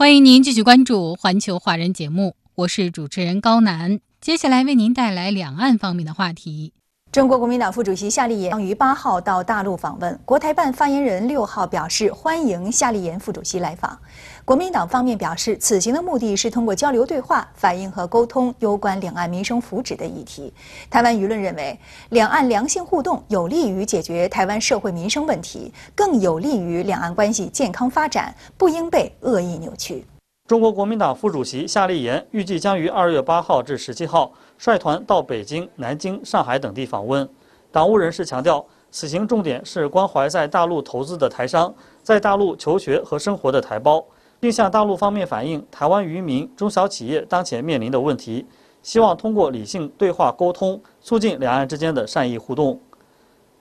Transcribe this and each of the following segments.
欢迎您继续关注环球华人节目，我是主持人高楠，接下来为您带来两岸方面的话题。中国国民党副主席夏立言将于八号到大陆访问，国台办发言人六号表示欢迎夏立言副主席来访。国民党方面表示，此行的目的是通过交流对话，反映和沟通有关两岸民生福祉的议题。台湾舆论认为，两岸良性互动有利于解决台湾社会民生问题，更有利于两岸关系健康发展，不应被恶意扭曲。中国国民党副主席夏立言预计将于二月八号至十七号率团到北京、南京、上海等地访问。党务人士强调，此行重点是关怀在大陆投资的台商，在大陆求学和生活的台胞，并向大陆方面反映台湾渔民、中小企业当前面临的问题，希望通过理性对话沟通，促进两岸之间的善意互动。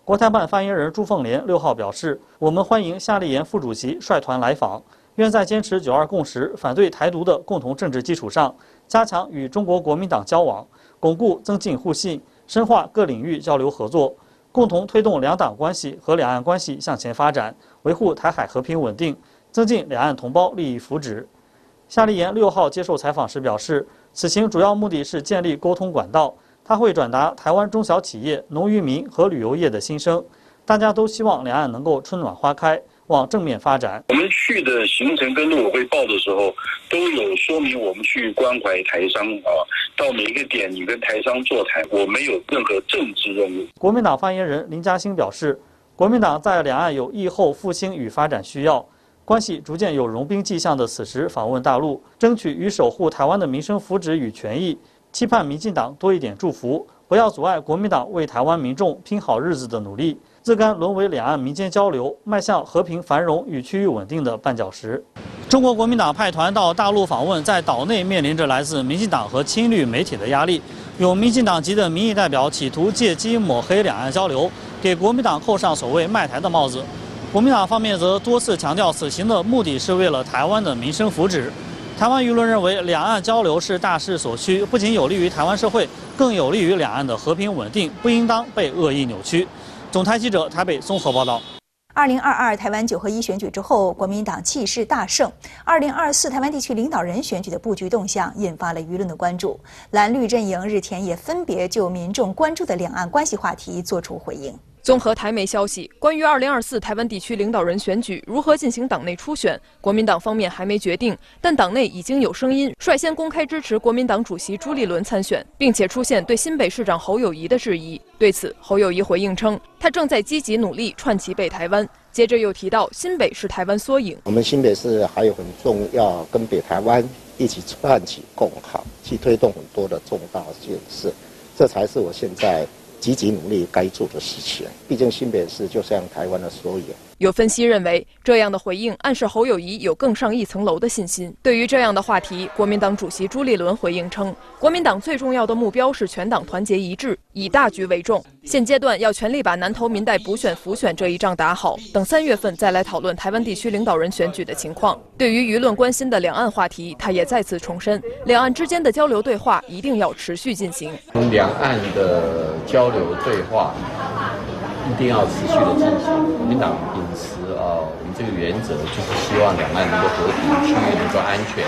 国台办发言人朱凤莲六号表示，我们欢迎夏立言副主席率团来访。愿在坚持“九二共识”、反对台独的共同政治基础上，加强与中国国民党交往，巩固增进互信，深化各领域交流合作，共同推动两党关系和两岸关系向前发展，维护台海和平稳定，增进两岸同胞利益福祉。夏立言六号接受采访时表示，此行主要目的是建立沟通管道，他会转达台湾中小企业、农渔民和旅游业的心声，大家都希望两岸能够春暖花开。往正面发展。我们去的行程跟陆委会报的时候，都有说明我们去关怀台商啊，到每一个点你跟台商座谈，我没有任何政治任务。国民党发言人林嘉欣表示，国民党在两岸有疫后复兴与发展需要，关系逐渐有融冰迹象的此时访问大陆，争取与守护台湾的民生福祉与权益，期盼民进党多一点祝福，不要阻碍国民党为台湾民众拼好日子的努力。自甘沦为两岸民间交流迈向和平繁荣与区域稳定的绊脚石。中国国民党派团到大陆访问，在岛内面临着来自民进党和亲绿媒体的压力。有民进党籍的民意代表企图借机抹黑两岸交流，给国民党扣上所谓卖台的帽子。国民党方面则多次强调，此行的目的是为了台湾的民生福祉。台湾舆论认为，两岸交流是大势所趋，不仅有利于台湾社会，更有利于两岸的和平稳定，不应当被恶意扭曲。总台记者台北综合报道：二零二二台湾九合一选举之后，国民党气势大胜。二零二四台湾地区领导人选举的布局动向引发了舆论的关注。蓝绿阵营日前也分别就民众关注的两岸关系话题作出回应。综合台媒消息，关于二零二四台湾地区领导人选举如何进行党内初选，国民党方面还没决定，但党内已经有声音率先公开支持国民党主席朱立伦参选，并且出现对新北市长侯友谊的质疑。对此，侯友谊回应称，他正在积极努力串起北台湾。接着又提到，新北是台湾缩影，我们新北市还有很重要，跟北台湾一起串起共好，去推动很多的重大建设，这才是我现在。积极努力该做的事情，毕竟新北市就像台湾的缩影。有分析认为，这样的回应暗示侯友谊有更上一层楼的信心。对于这样的话题，国民党主席朱立伦回应称，国民党最重要的目标是全党团结一致，以大局为重。现阶段要全力把南投民代补选浮选这一仗打好，等三月份再来讨论台湾地区领导人选举的情况。对于舆论关心的两岸话题，他也再次重申，两岸之间的交流对话一定要持续进行。从两岸的交流对话。一定要持续的进行。国民党秉持啊，我们这个原则就是希望两岸能够和平，区域能够安全。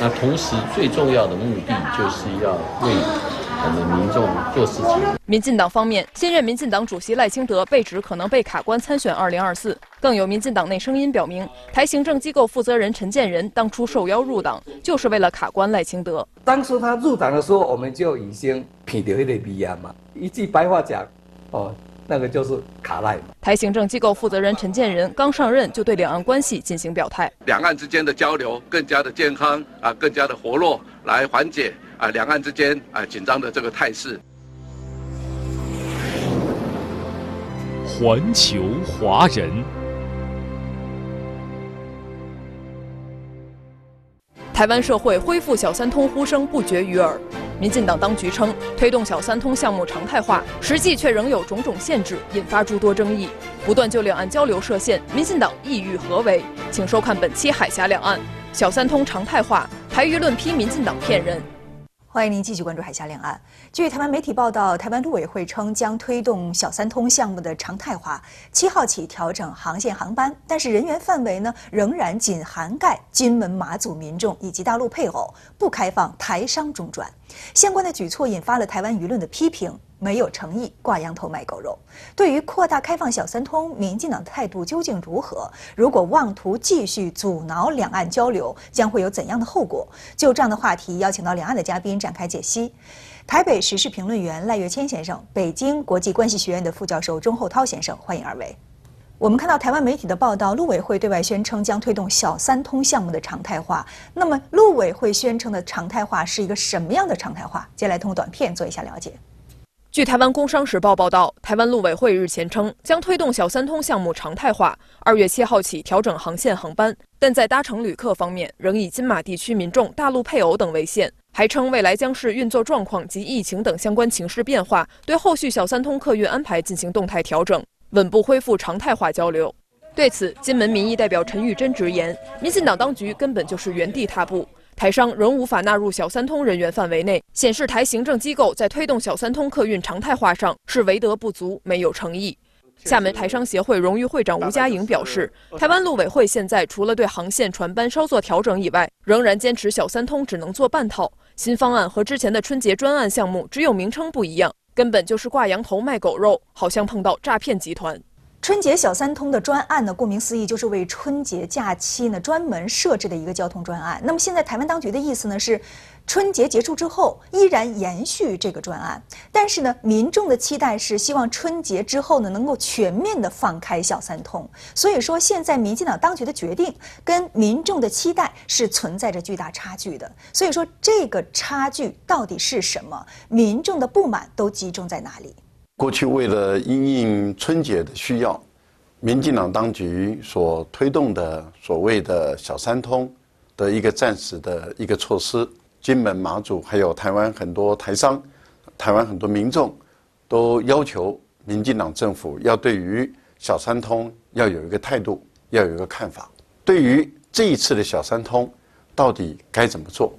那同时最重要的目的就是要为我们民众做事情。民进党方面，新任民进党主席赖清德被指可能被卡关参选二零二四。更有民进党内声音表明，台行政机构负责人陈建仁当初受邀入党，就是为了卡关赖清德。当初他入党的时候，我们就已经品掉一类鼻烟嘛。一句白话讲，哦。那个就是卡赖，台行政机构负责人陈建仁刚上任就对两岸关系进行表态，两岸之间的交流更加的健康啊，更加的活络，来缓解啊两岸之间啊紧张的这个态势。环球华人台湾社会恢复小三通呼声不绝于耳。民进党当局称，推动小三通项目常态化，实际却仍有种种限制，引发诸多争议，不断就两岸交流设限。民进党意欲何为？请收看本期《海峡两岸》。小三通常态化，台舆论批民进党骗人。欢迎您继续关注海峡两岸。据台湾媒体报道，台湾陆委会称将推动小三通项目的常态化，七号起调整航线航班，但是人员范围呢仍然仅涵盖金门、马祖民众以及大陆配偶，不开放台商中转。相关的举措引发了台湾舆论的批评。没有诚意，挂羊头卖狗肉。对于扩大开放小三通，民进党的态度究竟如何？如果妄图继续阻挠两岸交流，将会有怎样的后果？就这样的话题，邀请到两岸的嘉宾展开解析。台北时事评论员赖月谦先生，北京国际关系学院的副教授钟厚涛先生，欢迎二位。我们看到台湾媒体的报道，陆委会对外宣称将推动小三通项目的常态化。那么，陆委会宣称的常态化是一个什么样的常态化？接下来通过短片做一下了解。据台湾工商时报报道，台湾陆委会日前称将推动小三通项目常态化，二月七号起调整航线航班，但在搭乘旅客方面仍以金马地区民众、大陆配偶等为限。还称未来将视运作状况及疫情等相关情势变化，对后续小三通客运安排进行动态调整，稳步恢复常态化交流。对此，金门民意代表陈玉珍直言，民进党当局根本就是原地踏步。台商仍无法纳入小三通人员范围内，显示台行政机构在推动小三通客运常态化上是为德不足，没有诚意。厦门台商协会荣誉会长吴佳颖表示，台湾陆委会现在除了对航线、船班稍作调整以外，仍然坚持小三通只能做半套。新方案和之前的春节专案项目只有名称不一样，根本就是挂羊头卖狗肉，好像碰到诈骗集团。春节小三通的专案呢，顾名思义就是为春节假期呢专门设置的一个交通专案。那么现在台湾当局的意思呢是，春节结束之后依然延续这个专案，但是呢民众的期待是希望春节之后呢能够全面的放开小三通。所以说现在民进党当局的决定跟民众的期待是存在着巨大差距的。所以说这个差距到底是什么？民众的不满都集中在哪里？过去为了因应春节的需要，民进党当局所推动的所谓的小三通的一个暂时的一个措施，金门、马祖还有台湾很多台商、台湾很多民众都要求民进党政府要对于小三通要有一个态度，要有一个看法。对于这一次的小三通，到底该怎么做？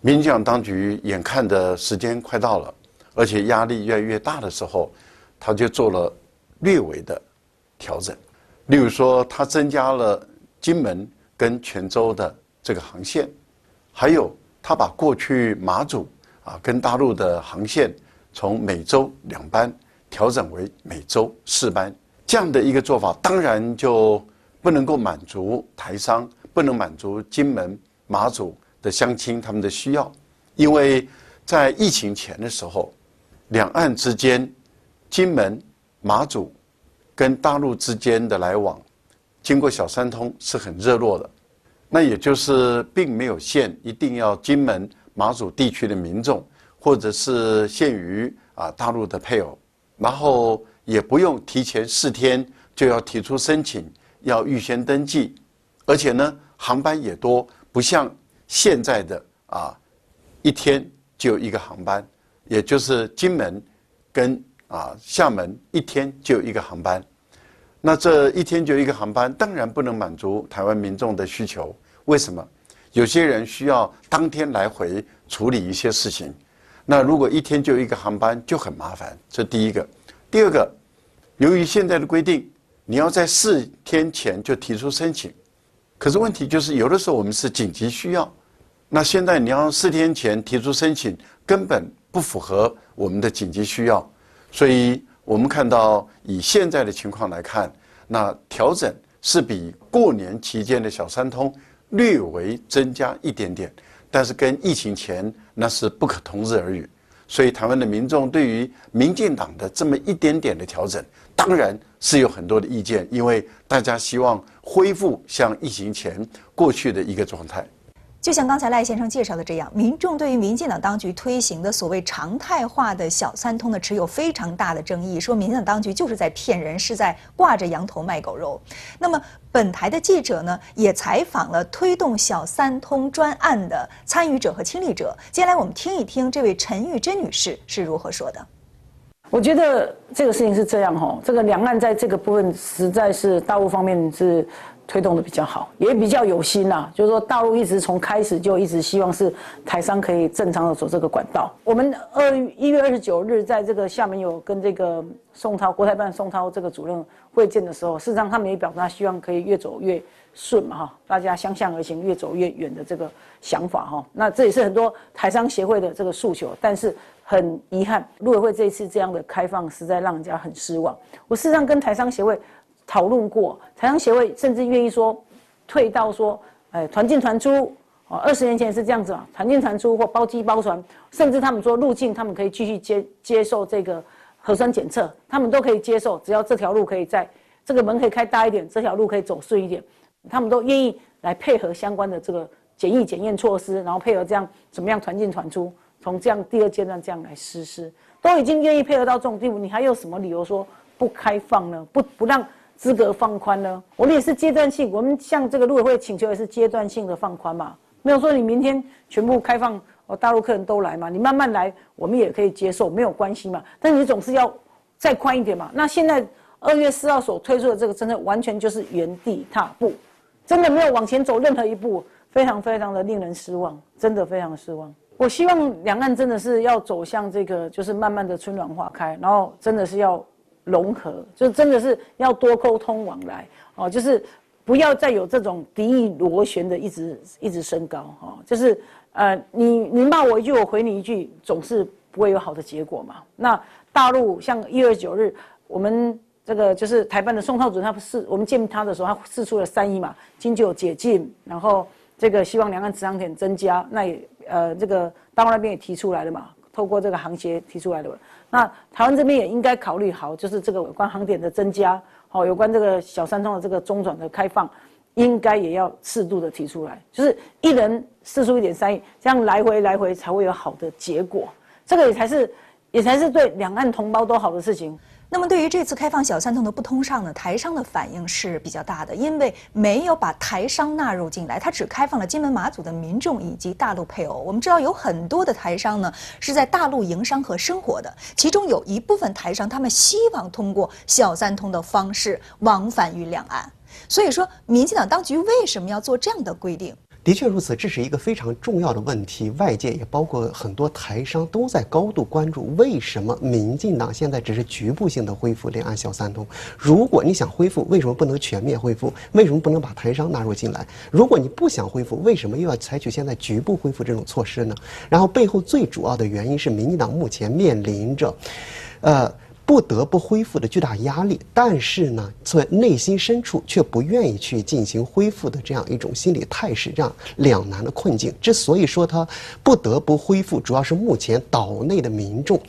民进党当局眼看的时间快到了。而且压力越来越大的时候，他就做了略微的调整，例如说，他增加了金门跟泉州的这个航线，还有他把过去马祖啊跟大陆的航线从每周两班调整为每周四班，这样的一个做法，当然就不能够满足台商，不能满足金门、马祖的乡亲他们的需要，因为在疫情前的时候。两岸之间，金门、马祖跟大陆之间的来往，经过小三通是很热络的。那也就是并没有限一定要金门、马祖地区的民众，或者是限于啊大陆的配偶，然后也不用提前四天就要提出申请，要预先登记，而且呢航班也多，不像现在的啊一天就一个航班。也就是金门跟啊厦门一天就一个航班，那这一天就一个航班，当然不能满足台湾民众的需求。为什么？有些人需要当天来回处理一些事情，那如果一天就一个航班就很麻烦。这第一个。第二个，由于现在的规定，你要在四天前就提出申请，可是问题就是有的时候我们是紧急需要，那现在你要四天前提出申请，根本。不符合我们的紧急需要，所以我们看到以现在的情况来看，那调整是比过年期间的小三通略微增加一点点，但是跟疫情前那是不可同日而语。所以台湾的民众对于民进党的这么一点点的调整，当然是有很多的意见，因为大家希望恢复像疫情前过去的一个状态。就像刚才赖先生介绍的这样，民众对于民进党当局推行的所谓常态化的小三通呢，持有非常大的争议，说民进党当局就是在骗人，是在挂着羊头卖狗肉。那么，本台的记者呢，也采访了推动小三通专案的参与者和亲历者。接下来，我们听一听这位陈玉珍女士是如何说的。我觉得这个事情是这样哈，这个两岸在这个部分实在是大陆方面是。推动的比较好，也比较有心呐。就是说，大陆一直从开始就一直希望是台商可以正常的走这个管道。我们二一月二十九日在这个厦门有跟这个宋涛国台办宋涛这个主任会见的时候，事实上他们也表达希望可以越走越顺嘛哈，大家相向而行，越走越远的这个想法哈。那这也是很多台商协会的这个诉求，但是很遗憾，陆委会这一次这样的开放，实在让人家很失望。我事实上跟台商协会。讨论过，台商协会甚至愿意说退到说，哎，团进团出，哦，二十年前是这样子啊，团进团出或包机包船，甚至他们说入境他们可以继续接接受这个核酸检测，他们都可以接受，只要这条路可以在这个门可以开大一点，这条路可以走顺一点，他们都愿意来配合相关的这个检疫检验措施，然后配合这样怎么样团进团出，从这样第二阶段这样来实施，都已经愿意配合到这种地步，你还有什么理由说不开放呢？不不让？资格放宽呢？我们也是阶段性，我们向这个陆委会请求也是阶段性的放宽嘛，没有说你明天全部开放，哦，大陆客人都来嘛，你慢慢来，我们也可以接受，没有关系嘛。但你总是要再宽一点嘛。那现在二月四号所推出的这个政策，完全就是原地踏步，真的没有往前走任何一步，非常非常的令人失望，真的非常失望。我希望两岸真的是要走向这个，就是慢慢的春暖花开，然后真的是要。融合就真的是要多沟通往来哦，就是不要再有这种敌意螺旋的一直一直升高哈，就是呃你你骂我一句我回你一句，总是不会有好的结果嘛。那大陆像一月九日，我们这个就是台办的宋涛主任，他不是我们见他的时候，他试出了三亿嘛，经济解禁，然后这个希望两岸直航点增加，那也呃这个大陆那边也提出来了嘛，透过这个航协提出来的。那台湾这边也应该考虑好，就是这个有关航点的增加，好，有关这个小三通的这个中转的开放，应该也要适度的提出来，就是一人四出一点三亿，这样来回来回才会有好的结果，这个也才是，也才是对两岸同胞都好的事情。那么，对于这次开放小三通的不通畅呢，台商的反应是比较大的，因为没有把台商纳入进来，它只开放了金门、马祖的民众以及大陆配偶。我们知道有很多的台商呢是在大陆营商和生活的，其中有一部分台商他们希望通过小三通的方式往返于两岸。所以说，民进党当局为什么要做这样的规定？的确如此，这是一个非常重要的问题。外界也包括很多台商都在高度关注，为什么民进党现在只是局部性的恢复两岸小三通？如果你想恢复，为什么不能全面恢复？为什么不能把台商纳入进来？如果你不想恢复，为什么又要采取现在局部恢复这种措施呢？然后背后最主要的原因是，民进党目前面临着，呃。不得不恢复的巨大压力，但是呢，在内心深处却不愿意去进行恢复的这样一种心理态势，这样两难的困境。之所以说他不得不恢复，主要是目前岛内的民众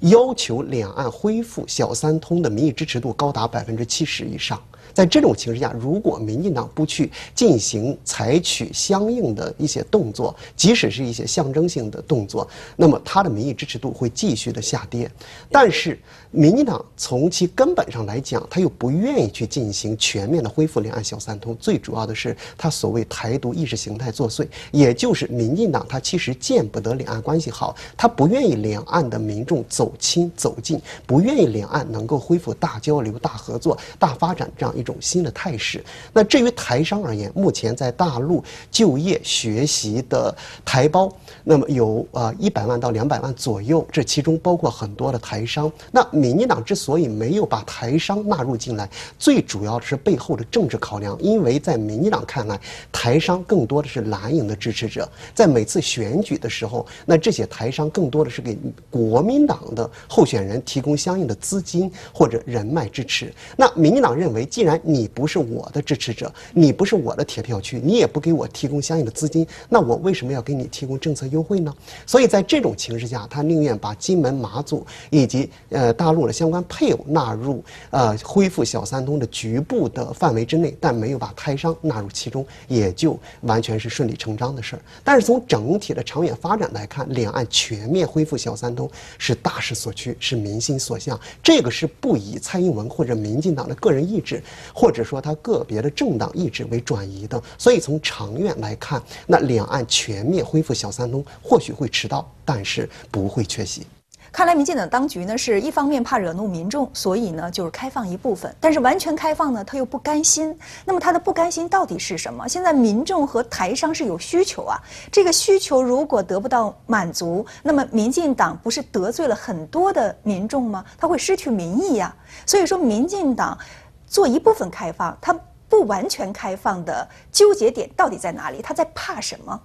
要求两岸恢复小三通的民意支持度高达百分之七十以上。在这种情况下，如果民进党不去进行采取相应的一些动作，即使是一些象征性的动作，那么他的民意支持度会继续的下跌。但是，民进党从其根本上来讲，他又不愿意去进行全面的恢复两岸小三通。最主要的是，他所谓台独意识形态作祟，也就是民进党他其实见不得两岸关系好，他不愿意两岸的民众走亲走近，不愿意两岸能够恢复大交流、大合作、大发展这样。一种新的态势。那至于台商而言，目前在大陆就业学习的台胞，那么有啊一百万到两百万左右，这其中包括很多的台商。那民进党之所以没有把台商纳入进来，最主要的是背后的政治考量。因为在民进党看来，台商更多的是蓝营的支持者，在每次选举的时候，那这些台商更多的是给国民党的。的候选人提供相应的资金或者人脉支持。那民进党认为，既然你不是我的支持者，你不是我的铁票区，你也不给我提供相应的资金，那我为什么要给你提供政策优惠呢？所以在这种情势下，他宁愿把金门、马祖以及呃大陆的相关配偶纳入呃恢复小三通的局部的范围之内，但没有把台商纳入其中，也就完全是顺理成章的事儿。但是从整体的长远发展来看，两岸全面恢复小三通是大势所趋，是民心所向。这个是不以蔡英文或者民进党的个人意志，或者说他个别的政党意志为转移的。所以从长远来看，那两岸全面恢复小三通或许会迟到，但是不会缺席。看来民进党当局呢是一方面怕惹怒民众，所以呢就是开放一部分，但是完全开放呢他又不甘心。那么他的不甘心到底是什么？现在民众和台商是有需求啊，这个需求如果得不到满足，那么民进党不是得罪了很多的民众吗？他会失去民意呀。所以说，民进党做一部分开放，他不完全开放的纠结点到底在哪里？他在怕什么？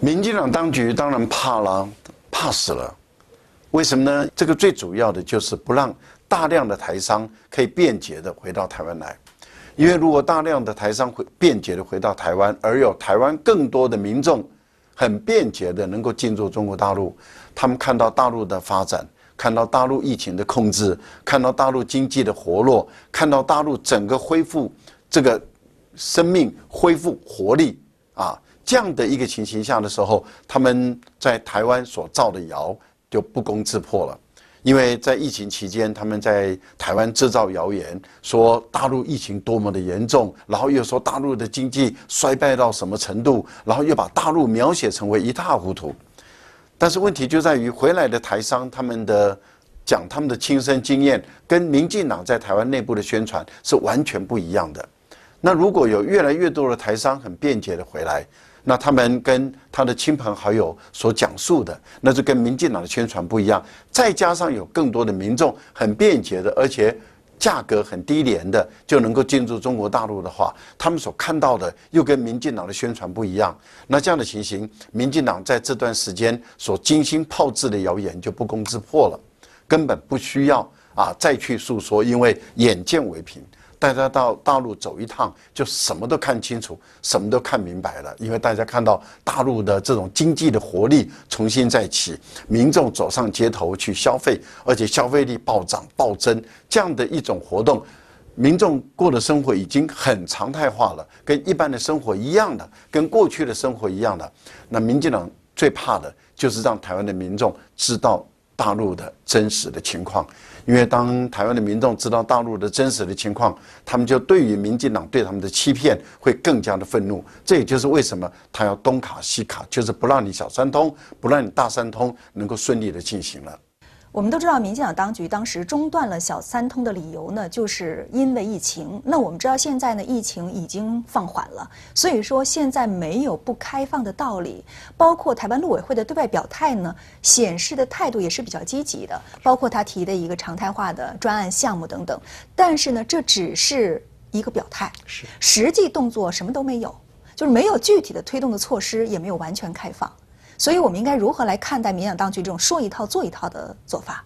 民进党当局当然怕了，怕死了。为什么呢？这个最主要的就是不让大量的台商可以便捷的回到台湾来，因为如果大量的台商会便捷的回到台湾，而有台湾更多的民众很便捷的能够进入中国大陆，他们看到大陆的发展，看到大陆疫情的控制，看到大陆经济的活络，看到大陆整个恢复这个生命恢复活力啊，这样的一个情形下的时候，他们在台湾所造的谣。就不攻自破了，因为在疫情期间，他们在台湾制造谣言，说大陆疫情多么的严重，然后又说大陆的经济衰败到什么程度，然后又把大陆描写成为一塌糊涂。但是问题就在于，回来的台商他们的讲他们的亲身经验，跟民进党在台湾内部的宣传是完全不一样的。那如果有越来越多的台商很便捷的回来，那他们跟他的亲朋好友所讲述的，那就跟民进党的宣传不一样。再加上有更多的民众很便捷的，而且价格很低廉的，就能够进入中国大陆的话，他们所看到的又跟民进党的宣传不一样。那这样的情形，民进党在这段时间所精心炮制的谣言就不攻自破了，根本不需要啊再去诉说，因为眼见为凭。大家到大陆走一趟，就什么都看清楚，什么都看明白了。因为大家看到大陆的这种经济的活力重新再起，民众走上街头去消费，而且消费力暴涨暴增，这样的一种活动，民众过的生活已经很常态化了，跟一般的生活一样的，跟过去的生活一样的。那民进党最怕的就是让台湾的民众知道大陆的真实的情况。因为当台湾的民众知道大陆的真实的情况，他们就对于民进党对他们的欺骗会更加的愤怒。这也就是为什么他要东卡西卡，就是不让你小三通，不让你大三通能够顺利的进行了。我们都知道，民进党当局当时中断了小三通的理由呢，就是因为疫情。那我们知道现在呢，疫情已经放缓了，所以说现在没有不开放的道理。包括台湾陆委会的对外表态呢，显示的态度也是比较积极的，包括他提的一个常态化的专案项目等等。但是呢，这只是一个表态，是实际动作什么都没有，就是没有具体的推动的措施，也没有完全开放。所以我们应该如何来看待民党当局这种说一套做一套的做法？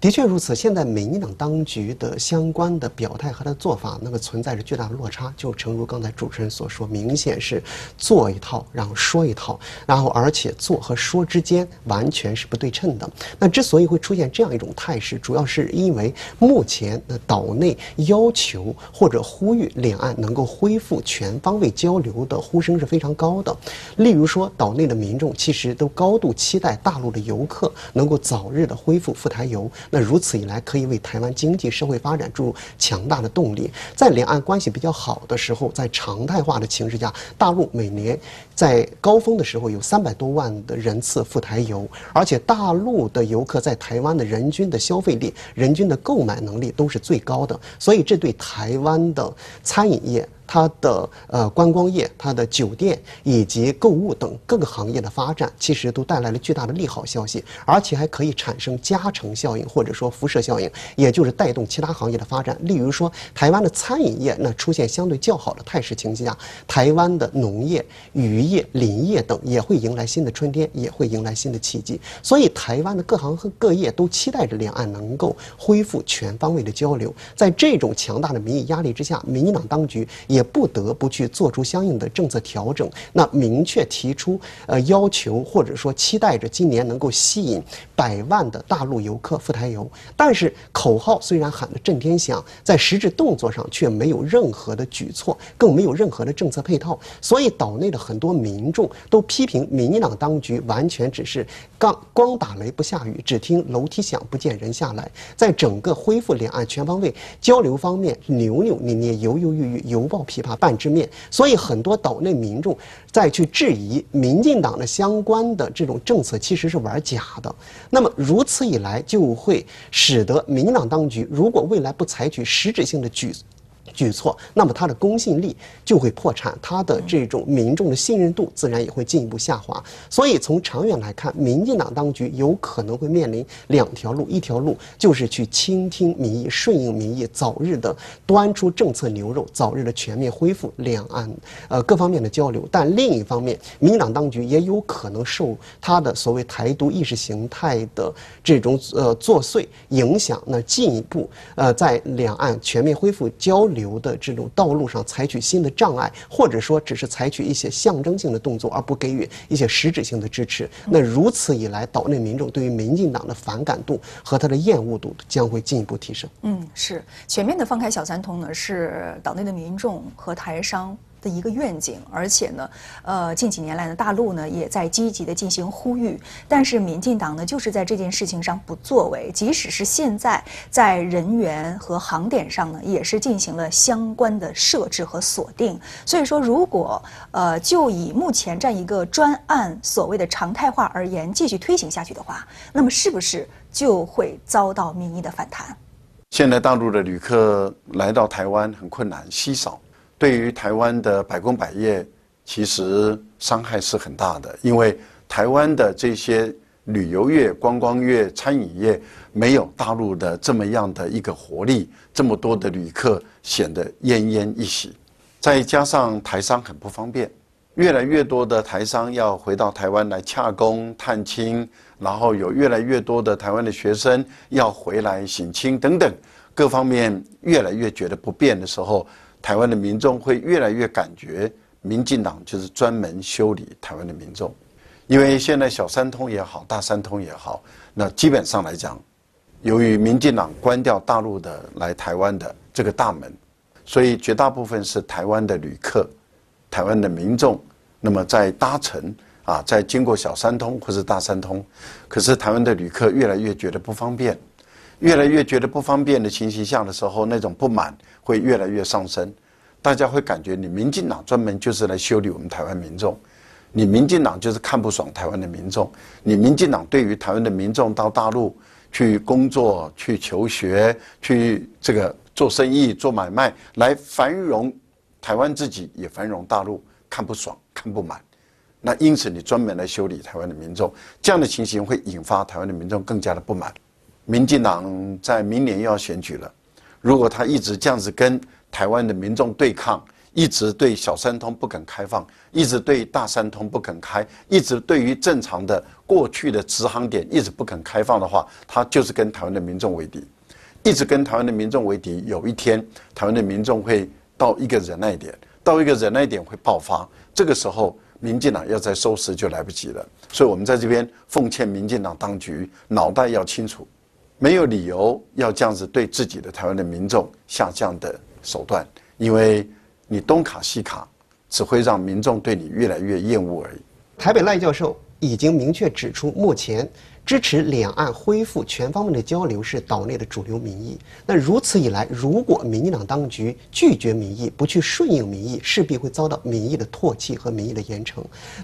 的确如此，现在民进党当局的相关的表态和他的做法，那么存在着巨大的落差。就诚如刚才主持人所说，明显是做一套，然后说一套，然后而且做和说之间完全是不对称的。那之所以会出现这样一种态势，主要是因为目前的岛内要求或者呼吁两岸能够恢复全方位交流的呼声是非常高的。例如说，岛内的民众其实都高度期待大陆的游客能够早日的恢复赴台游。那如此一来，可以为台湾经济社会发展注入强大的动力。在两岸关系比较好的时候，在常态化的情势下，大陆每年在高峰的时候有三百多万的人次赴台游，而且大陆的游客在台湾的人均的消费力、人均的购买能力都是最高的，所以这对台湾的餐饮业。它的呃观光业、它的酒店以及购物等各个行业的发展，其实都带来了巨大的利好消息，而且还可以产生加成效应或者说辐射效应，也就是带动其他行业的发展。例如说，台湾的餐饮业那出现相对较好的态势情况下，台湾的农业、渔业、林业等也会迎来新的春天，也会迎来新的奇迹。所以，台湾的各行和各业都期待着两岸能够恢复全方位的交流。在这种强大的民意压力之下，民进党当局也也不得不去做出相应的政策调整。那明确提出呃要求，或者说期待着今年能够吸引百万的大陆游客赴台游。但是口号虽然喊得震天响，在实质动作上却没有任何的举措，更没有任何的政策配套。所以岛内的很多民众都批评民进党当局完全只是刚光打雷不下雨，只听楼梯响不见人下来。在整个恢复两岸全方位交流方面，扭扭捏捏、犹犹豫豫、犹抱琵琶半遮面。所以很多岛内民众再去质疑民进党的相关的这种政策，其实是玩假的。那么如此一来，就会使得民进党当局如果未来不采取实质性的举举措，那么他的公信力就会破产，他的这种民众的信任度自然也会进一步下滑。所以从长远来看，民进党当局有可能会面临两条路：一条路就是去倾听民意、顺应民意，早日的端出政策牛肉，早日的全面恢复两岸呃各方面的交流；但另一方面，民进党当局也有可能受他的所谓台独意识形态的这种呃作祟影响，那进一步呃在两岸全面恢复交流。流的这种道路上采取新的障碍，或者说只是采取一些象征性的动作，而不给予一些实质性的支持。那如此以来，岛内民众对于民进党的反感度和他的厌恶度将会进一步提升。嗯，是全面的放开小三通呢，是岛内的民众和台商。的一个愿景，而且呢，呃，近几年来呢，大陆呢也在积极的进行呼吁，但是民进党呢就是在这件事情上不作为，即使是现在在人员和航点上呢，也是进行了相关的设置和锁定。所以说，如果呃就以目前这样一个专案所谓的常态化而言，继续推行下去的话，那么是不是就会遭到民意的反弹？现在大陆的旅客来到台湾很困难，稀少。对于台湾的百工百业，其实伤害是很大的，因为台湾的这些旅游业、观光业、餐饮业没有大陆的这么样的一个活力，这么多的旅客显得奄奄一息。再加上台商很不方便，越来越多的台商要回到台湾来洽工、探亲，然后有越来越多的台湾的学生要回来省亲等等，各方面越来越觉得不便的时候。台湾的民众会越来越感觉，民进党就是专门修理台湾的民众，因为现在小三通也好，大三通也好，那基本上来讲，由于民进党关掉大陆的来台湾的这个大门，所以绝大部分是台湾的旅客、台湾的民众，那么在搭乘啊，在经过小三通或是大三通，可是台湾的旅客越来越觉得不方便。越来越觉得不方便的情形下的时候，那种不满会越来越上升，大家会感觉你民进党专门就是来修理我们台湾民众，你民进党就是看不爽台湾的民众，你民进党对于台湾的民众到大陆去工作、去求学、去这个做生意、做买卖，来繁荣台湾自己也繁荣大陆，看不爽、看不满，那因此你专门来修理台湾的民众，这样的情形会引发台湾的民众更加的不满。民进党在明年要选举了，如果他一直这样子跟台湾的民众对抗，一直对小三通不肯开放，一直对大三通不肯开，一直对于正常的过去的直航点一直不肯开放的话，他就是跟台湾的民众为敌，一直跟台湾的民众为敌。有一天，台湾的民众会到一个忍耐点，到一个忍耐点会爆发，这个时候，民进党要再收拾就来不及了。所以，我们在这边奉劝民进党当局，脑袋要清楚。没有理由要这样子对自己的台湾的民众下这样的手段，因为你东卡西卡，只会让民众对你越来越厌恶而已。台北赖教授已经明确指出，目前。支持两岸恢复全方面的交流是岛内的主流民意。那如此一来，如果民进党当局拒绝民意，不去顺应民意，势必会遭到民意的唾弃和民意的严惩。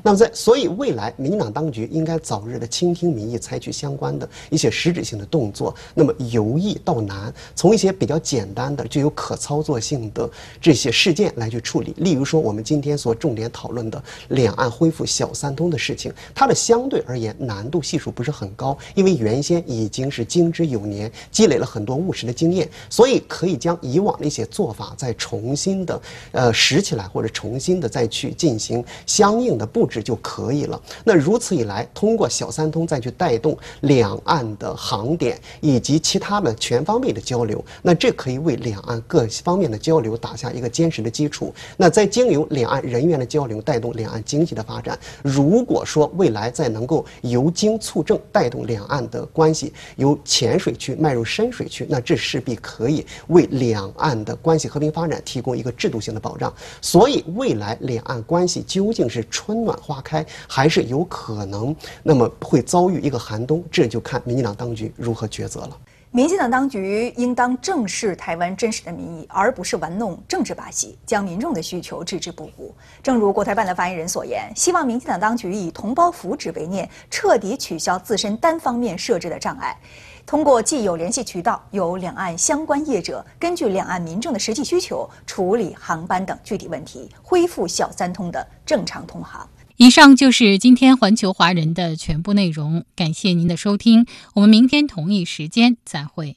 那么在所以未来，民进党当局应该早日的倾听民意，采取相关的一些实质性的动作。那么由易到难，从一些比较简单的、具有可操作性的这些事件来去处理。例如说，我们今天所重点讨论的两岸恢复小三通的事情，它的相对而言难度系数不是很高，因为原先已经是经之有年，积累了很多务实的经验，所以可以将以往的一些做法再重新的呃拾起来，或者重新的再去进行相应的布置就可以了。那如此一来，通过小三通再去带动两岸的航点以及其他的全方位的交流，那这可以为两岸各方面的交流打下一个坚实的基础。那再经由两岸人员的交流，带动两岸经济的发展。如果说未来再能够由经促政，带动两岸的关系由浅水区迈入深水区，那这势必可以为两岸的关系和平发展提供一个制度性的保障。所以，未来两岸关系究竟是春暖花开，还是有可能那么会遭遇一个寒冬，这就看民进党当局如何抉择了。民进党当局应当正视台湾真实的民意，而不是玩弄政治把戏，将民众的需求置之不顾。正如国台办的发言人所言，希望民进党当局以同胞福祉为念，彻底取消自身单方面设置的障碍，通过既有联系渠道，由两岸相关业者根据两岸民众的实际需求处理航班等具体问题，恢复小三通的正常通航。以上就是今天环球华人的全部内容，感谢您的收听，我们明天同一时间再会。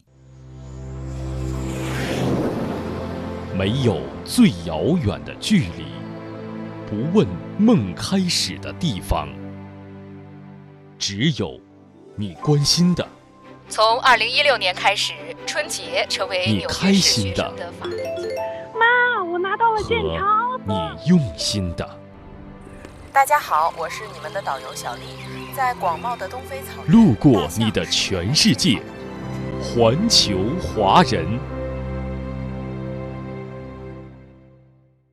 没有最遥远的距离，不问梦开始的地方，只有你关心的。从二零一六年开始，春节成为你开心的。妈，我拿到了健康。你用心的。大家好，我是你们的导游小丽，在广袤的东非草原。路过你的全世界，环球华人。